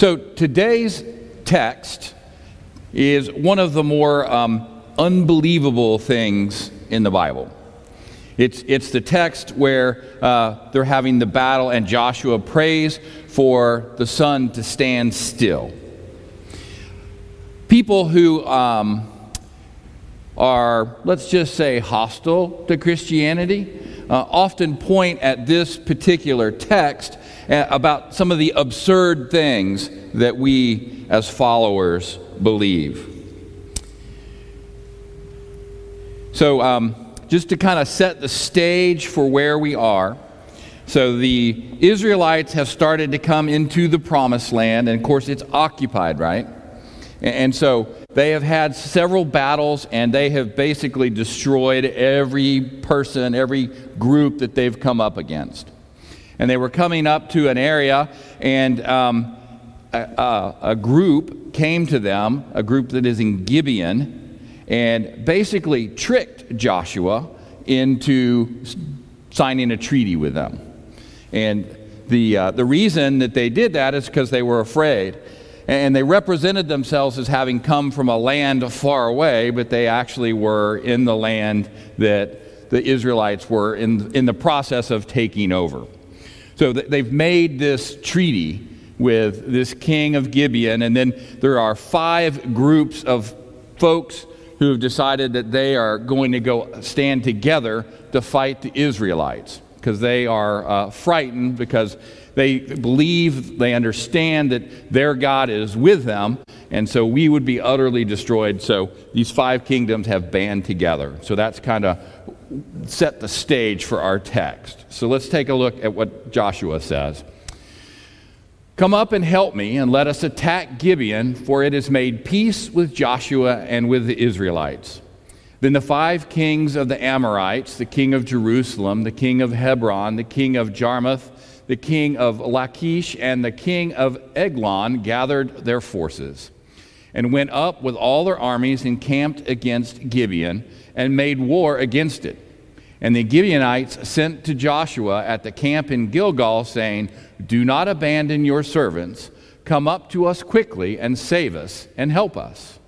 So today's text is one of the more um, unbelievable things in the Bible. It's, it's the text where uh, they're having the battle, and Joshua prays for the sun to stand still. People who um, are, let's just say, hostile to Christianity uh, often point at this particular text about some of the absurd things that we as followers believe. So, um, just to kind of set the stage for where we are. So, the Israelites have started to come into the promised land, and of course, it's occupied, right? And so they have had several battles and they have basically destroyed every person, every group that they've come up against. And they were coming up to an area, and um, a, a, group came to them, a group that is in Gibeon, and basically tricked Joshua into signing a treaty with them. And the, uh, the reason that they did that is because they were afraid and they represented themselves as having come from a land far away, but they actually were in the land that the Israelites were in, in the process of taking over. So they've made this treaty with this king of Gibeon, and then there are five groups of folks who have decided that they are going to go stand together to fight the Israelites because they are uh, frightened because they believe, they understand that their God is with them, and so we would be utterly destroyed. So these five kingdoms have band together. So that's kind of set the stage for our text. So let's take a look at what Joshua says. Come up and help me, and let us attack Gibeon, for it has made peace with Joshua and with the Israelites. Then the five kings of the Amorites, the king of Jerusalem, the king of Hebron, the king of Jarmuth, the king of Lachish and the king of Eglon gathered their forces and went up with all their armies and camped against Gibeon and made war against it. And the Gibeonites sent to Joshua at the camp in Gilgal, saying, Do not abandon your servants. Come up to us quickly and save us and help us.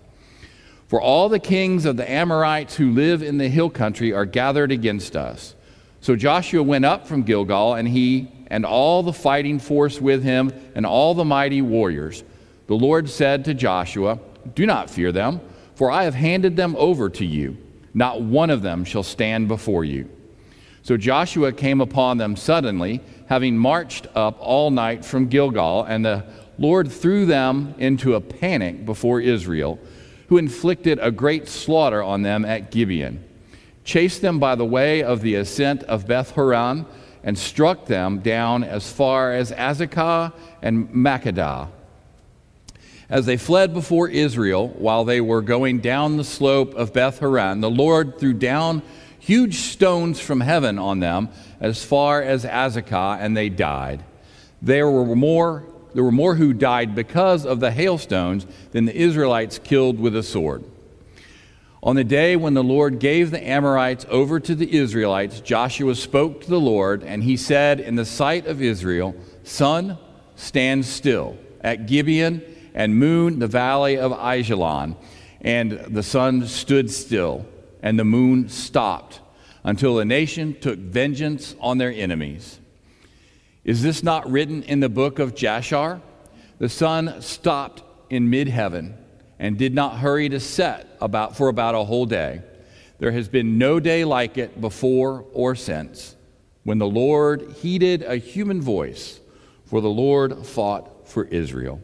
For all the kings of the Amorites who live in the hill country are gathered against us. So Joshua went up from Gilgal, and he and all the fighting force with him and all the mighty warriors. The Lord said to Joshua, Do not fear them, for I have handed them over to you. Not one of them shall stand before you. So Joshua came upon them suddenly, having marched up all night from Gilgal, and the Lord threw them into a panic before Israel, who inflicted a great slaughter on them at Gibeon, chased them by the way of the ascent of Beth Horon and struck them down as far as Azekah and Makkedah. As they fled before Israel while they were going down the slope of Beth Horon, the Lord threw down huge stones from heaven on them as far as Azekah, and they died. There were more, there were more who died because of the hailstones than the Israelites killed with a sword. On the day when the Lord gave the Amorites over to the Israelites, Joshua spoke to the Lord, and he said, In the sight of Israel, Sun, stand still at Gibeon, and moon, the valley of Ajalon. And the sun stood still, and the moon stopped, until the nation took vengeance on their enemies. Is this not written in the book of Jashar? The sun stopped in mid heaven and did not hurry to set about, for about a whole day. There has been no day like it before or since, when the Lord heeded a human voice, for the Lord fought for Israel.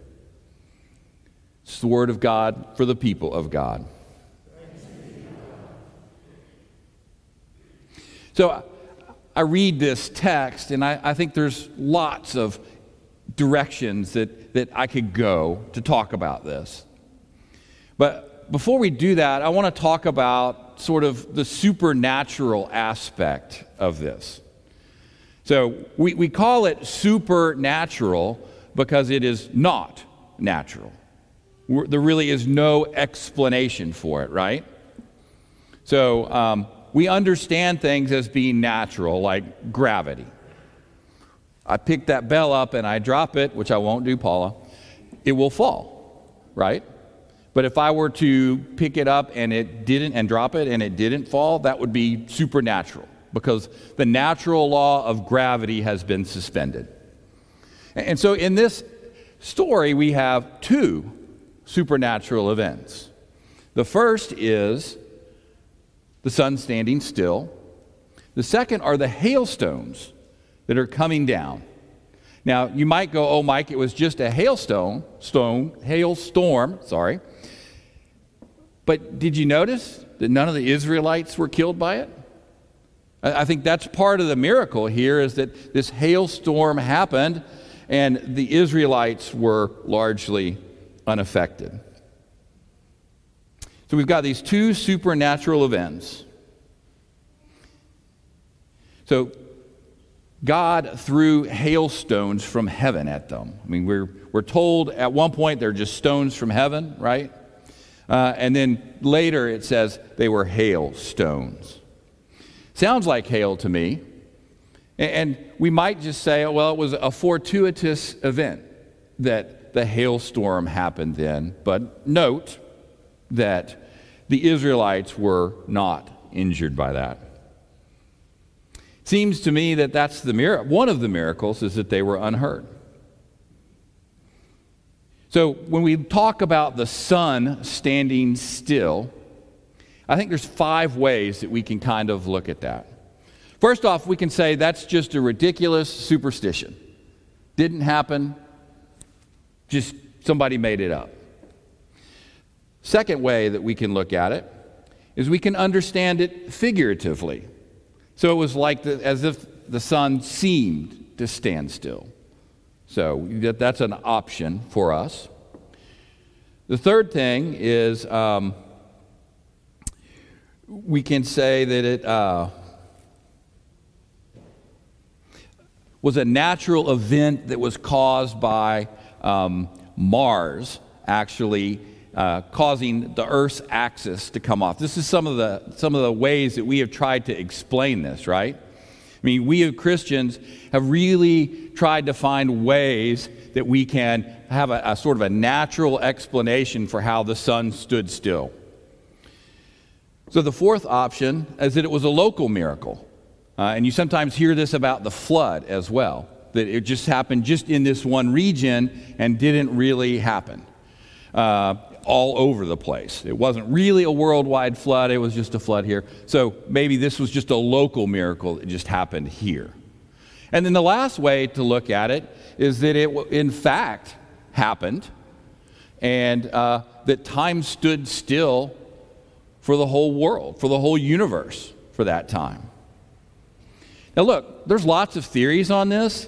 It's the word of God for the people of God. So I read this text, and I, I think there's lots of directions that, that I could go to talk about this. But before we do that, I want to talk about sort of the supernatural aspect of this. So we, we call it supernatural because it is not natural. There really is no explanation for it, right? So um, we understand things as being natural, like gravity. I pick that bell up and I drop it, which I won't do, Paula it will fall, right? But if I were to pick it up and it didn't, and drop it and it didn't fall, that would be supernatural because the natural law of gravity has been suspended. And so in this story, we have two supernatural events. The first is the sun standing still, the second are the hailstones that are coming down. Now, you might go, oh, Mike, it was just a hailstone, stone, hailstorm, sorry. But did you notice that none of the Israelites were killed by it? I think that's part of the miracle here is that this hailstorm happened and the Israelites were largely unaffected. So we've got these two supernatural events. So God threw hailstones from heaven at them. I mean, we're, we're told at one point they're just stones from heaven, right? Uh, and then later it says they were hailstones. Sounds like hail to me. And, and we might just say, well, it was a fortuitous event that the hailstorm happened then. But note that the Israelites were not injured by that. Seems to me that that's the mir- one of the miracles is that they were unhurt. So when we talk about the sun standing still, I think there's five ways that we can kind of look at that. First off, we can say that's just a ridiculous superstition. Didn't happen, just somebody made it up. Second way that we can look at it is we can understand it figuratively. So it was like the, as if the sun seemed to stand still. So that's an option for us. The third thing is um, we can say that it uh, was a natural event that was caused by um, Mars actually uh, causing the Earth's axis to come off. This is some of the some of the ways that we have tried to explain this, right? I mean, we as Christians have really tried to find ways that we can have a, a sort of a natural explanation for how the sun stood still. So the fourth option is that it was a local miracle. Uh, and you sometimes hear this about the flood as well, that it just happened just in this one region and didn't really happen. Uh, all over the place. It wasn't really a worldwide flood, it was just a flood here. So maybe this was just a local miracle that just happened here. And then the last way to look at it is that it, in fact, happened and uh, that time stood still for the whole world, for the whole universe for that time. Now, look, there's lots of theories on this,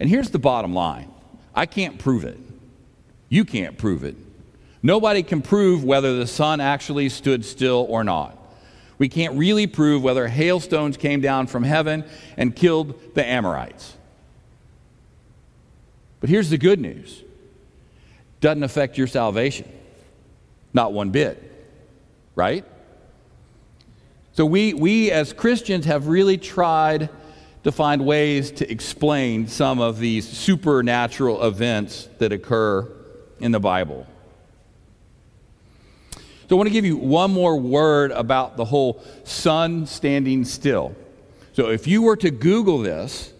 and here's the bottom line I can't prove it. You can't prove it. Nobody can prove whether the sun actually stood still or not. We can't really prove whether hailstones came down from heaven and killed the Amorites. But here's the good news doesn't affect your salvation. Not one bit. Right? So we, we as Christians have really tried to find ways to explain some of these supernatural events that occur in the Bible. So I want to give you one more word about the whole sun standing still. So if you were to Google this,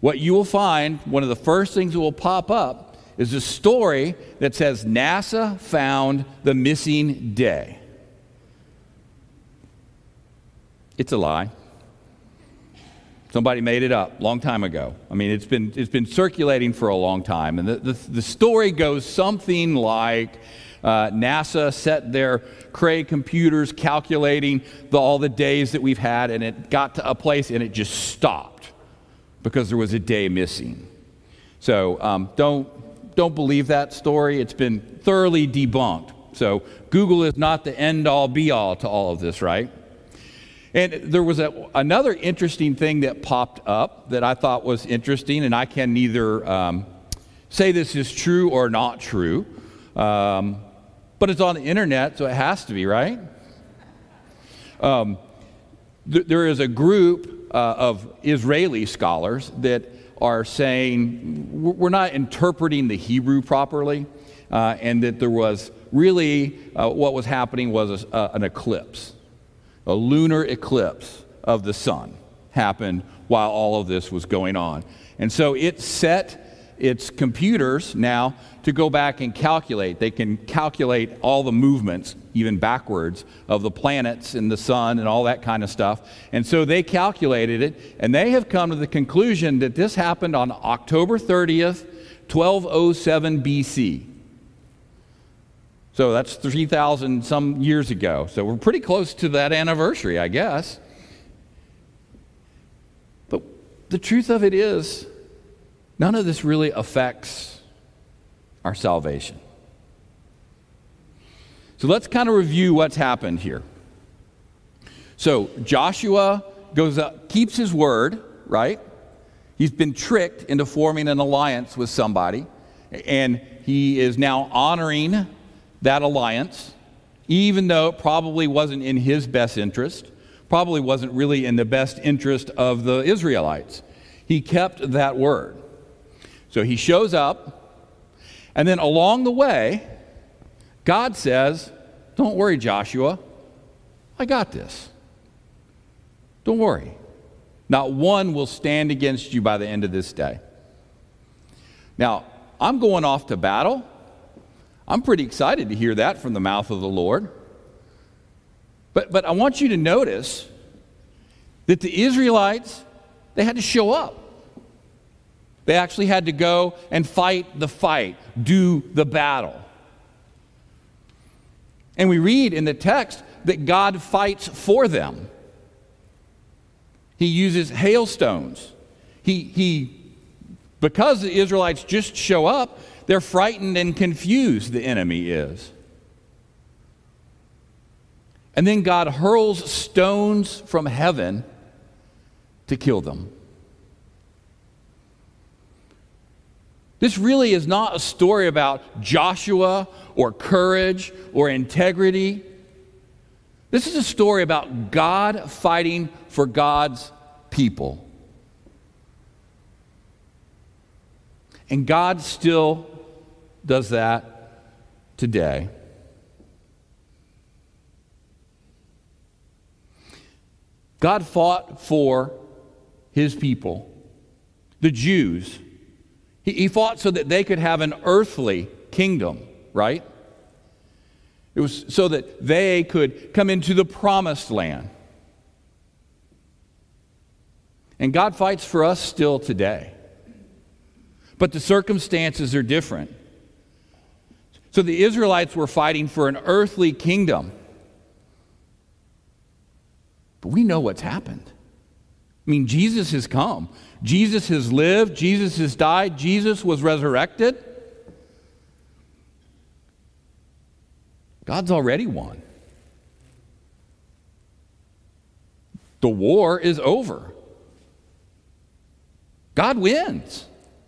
what you will find, one of the first things that will pop up, is a story that says NASA found the missing day. It's a lie. Somebody made it up a long time ago. I mean, it's been, it's been circulating for a long time. And the, the, the story goes something like uh, NASA set their Cray computers calculating the, all the days that we've had, and it got to a place and it just stopped because there was a day missing. So um, don't, don't believe that story. It's been thoroughly debunked. So Google is not the end all be all to all of this, right? And there was a, another interesting thing that popped up that I thought was interesting, and I can neither um, say this is true or not true. Um, but it's on the internet, so it has to be, right? Um, th- there is a group uh, of Israeli scholars that are saying we're not interpreting the Hebrew properly, uh, and that there was really uh, what was happening was a, an eclipse, a lunar eclipse of the sun happened while all of this was going on. And so it set its computers now to go back and calculate. They can calculate all the movements, even backwards, of the planets and the sun and all that kind of stuff. And so they calculated it, and they have come to the conclusion that this happened on October 30th, 1207 BC. So that's 3,000 some years ago. So we're pretty close to that anniversary, I guess. But the truth of it is, none of this really affects our salvation. So let's kind of review what's happened here. So Joshua goes up, keeps his word, right? He's been tricked into forming an alliance with somebody, and he is now honoring that alliance, even though it probably wasn't in his best interest, probably wasn't really in the best interest of the Israelites. He kept that word. So he shows up, and then along the way, God says, Don't worry, Joshua, I got this. Don't worry. Not one will stand against you by the end of this day. Now, I'm going off to battle. I'm pretty excited to hear that from the mouth of the Lord. But, but I want you to notice that the Israelites, they had to show up. They actually had to go and fight the fight, do the battle. And we read in the text that God fights for them. He uses hailstones. He, he, because the Israelites just show up, they're frightened and confused, the enemy is. And then God hurls stones from heaven to kill them. This really is not a story about Joshua or courage or integrity. This is a story about God fighting for God's people. And God still does that today. God fought for his people, the Jews. He, he, fought so that they could have an earthly kingdom, right? It was so that they could come into the promised land. And God fights for us still today. But the circumstances are different. So the Israelites were fighting for an earthly kingdom. But we know what's happened. I mean, Jesus has come. Jesus has lived. Jesus has died. Jesus was resurrected. God's already won. The war is over. God wins.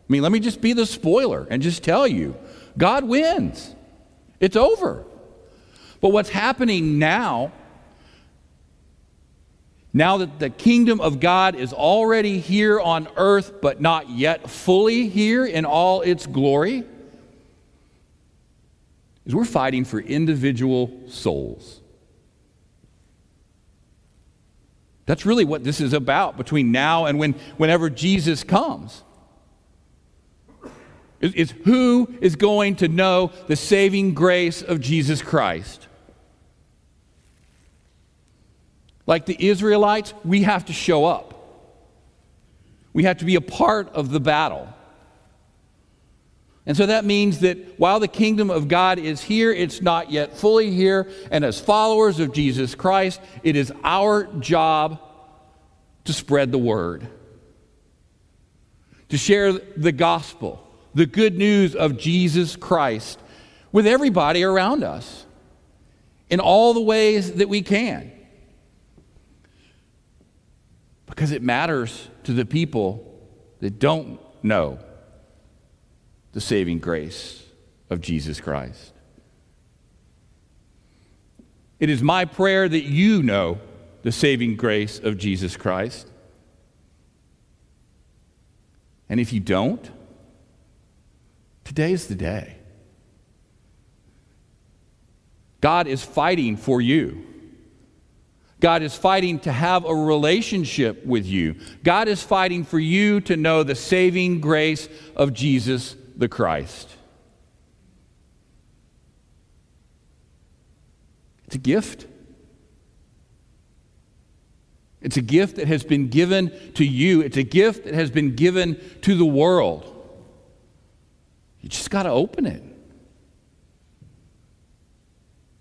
I mean, let me just be the spoiler and just tell you God wins. It's over. But what's happening now, now that the kingdom of God is already here on earth, but not yet fully here in all its glory, is we're fighting for individual souls. That's really what this is about between now and when, whenever Jesus comes is who is going to know the saving grace of Jesus Christ. Like the Israelites, we have to show up. We have to be a part of the battle. And so that means that while the kingdom of God is here, it's not yet fully here. And as followers of Jesus Christ, it is our job to spread the word, to share the gospel, the good news of Jesus Christ with everybody around us in all the ways that we can. Because it matters to the people that don't know the saving grace of Jesus Christ. It is my prayer that you know the saving grace of Jesus Christ And if you don't, today's the day. God is fighting for you. God is fighting to have a relationship with you. God is fighting for you to know the saving grace of Jesus the Christ. It's a gift. It's a gift that has been given to you. It's a gift that has been given to the world. You just got to open it. You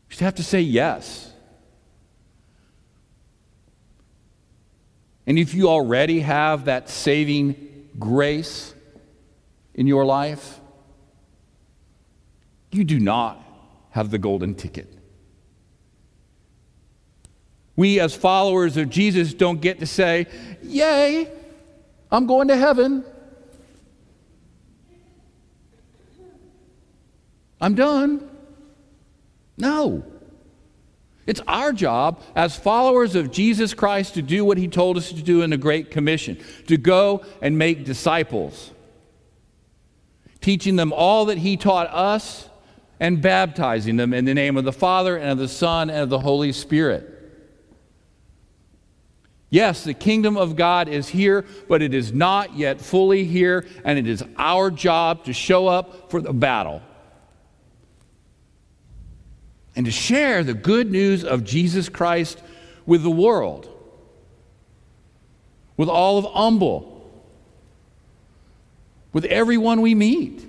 just have to say yes. And if you already have that saving grace in your life, you do not have the golden ticket. We, as followers of Jesus, don't get to say, Yay, I'm going to heaven. I'm done. No. It's our job as followers of Jesus Christ to do what he told us to do in the Great Commission to go and make disciples, teaching them all that he taught us and baptizing them in the name of the Father and of the Son and of the Holy Spirit. Yes, the kingdom of God is here, but it is not yet fully here, and it is our job to show up for the battle and to share the good news of Jesus Christ with the world, with all of Humble, with everyone we meet.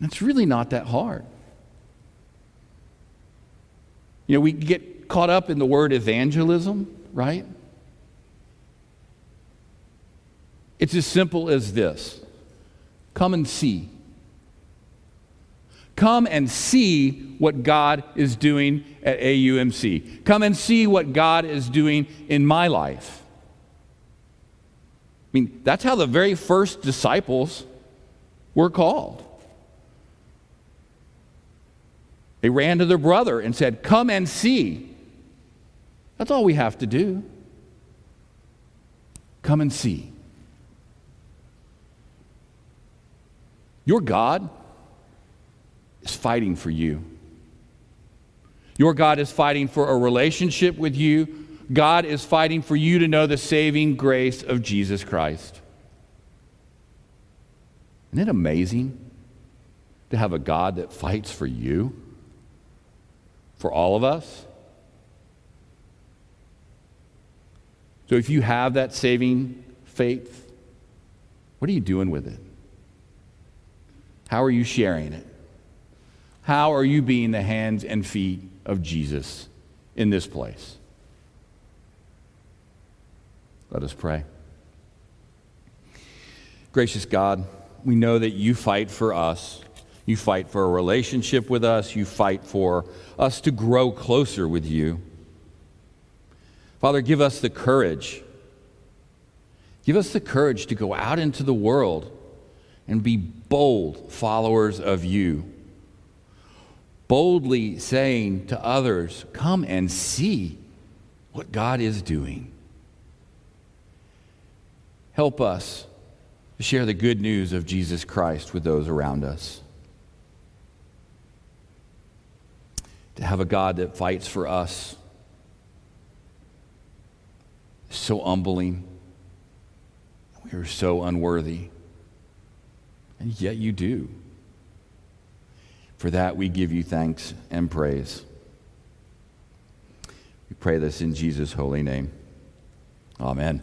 It's really not that hard. You know, we get caught up in the word evangelism, right? It's as simple as this come and see. Come and see what God is doing at AUMC. Come and see what God is doing in my life. I mean, that's how the very first disciples were called. They ran to their brother and said, Come and see. That's all we have to do. Come and see. Your God is fighting for you. Your God is fighting for a relationship with you. God is fighting for you to know the saving grace of Jesus Christ. Isn't it amazing to have a God that fights for you? For all of us? So if you have that saving faith, what are you doing with it? How are you sharing it? How are you being the hands and feet of Jesus in this place? Let us pray. Gracious God, we know that you fight for us. You fight for a relationship with us. You fight for us to grow closer with you. Father, give us the courage. Give us the courage to go out into the world and be bold followers of you boldly saying to others, Come and see what God is doing. Help us to share the good news of Jesus Christ with those around us. To have a God that fights for us so humbling. We are so unworthy. And yet you do. For that we give you thanks and praise. We pray this in Jesus' holy name. Amen.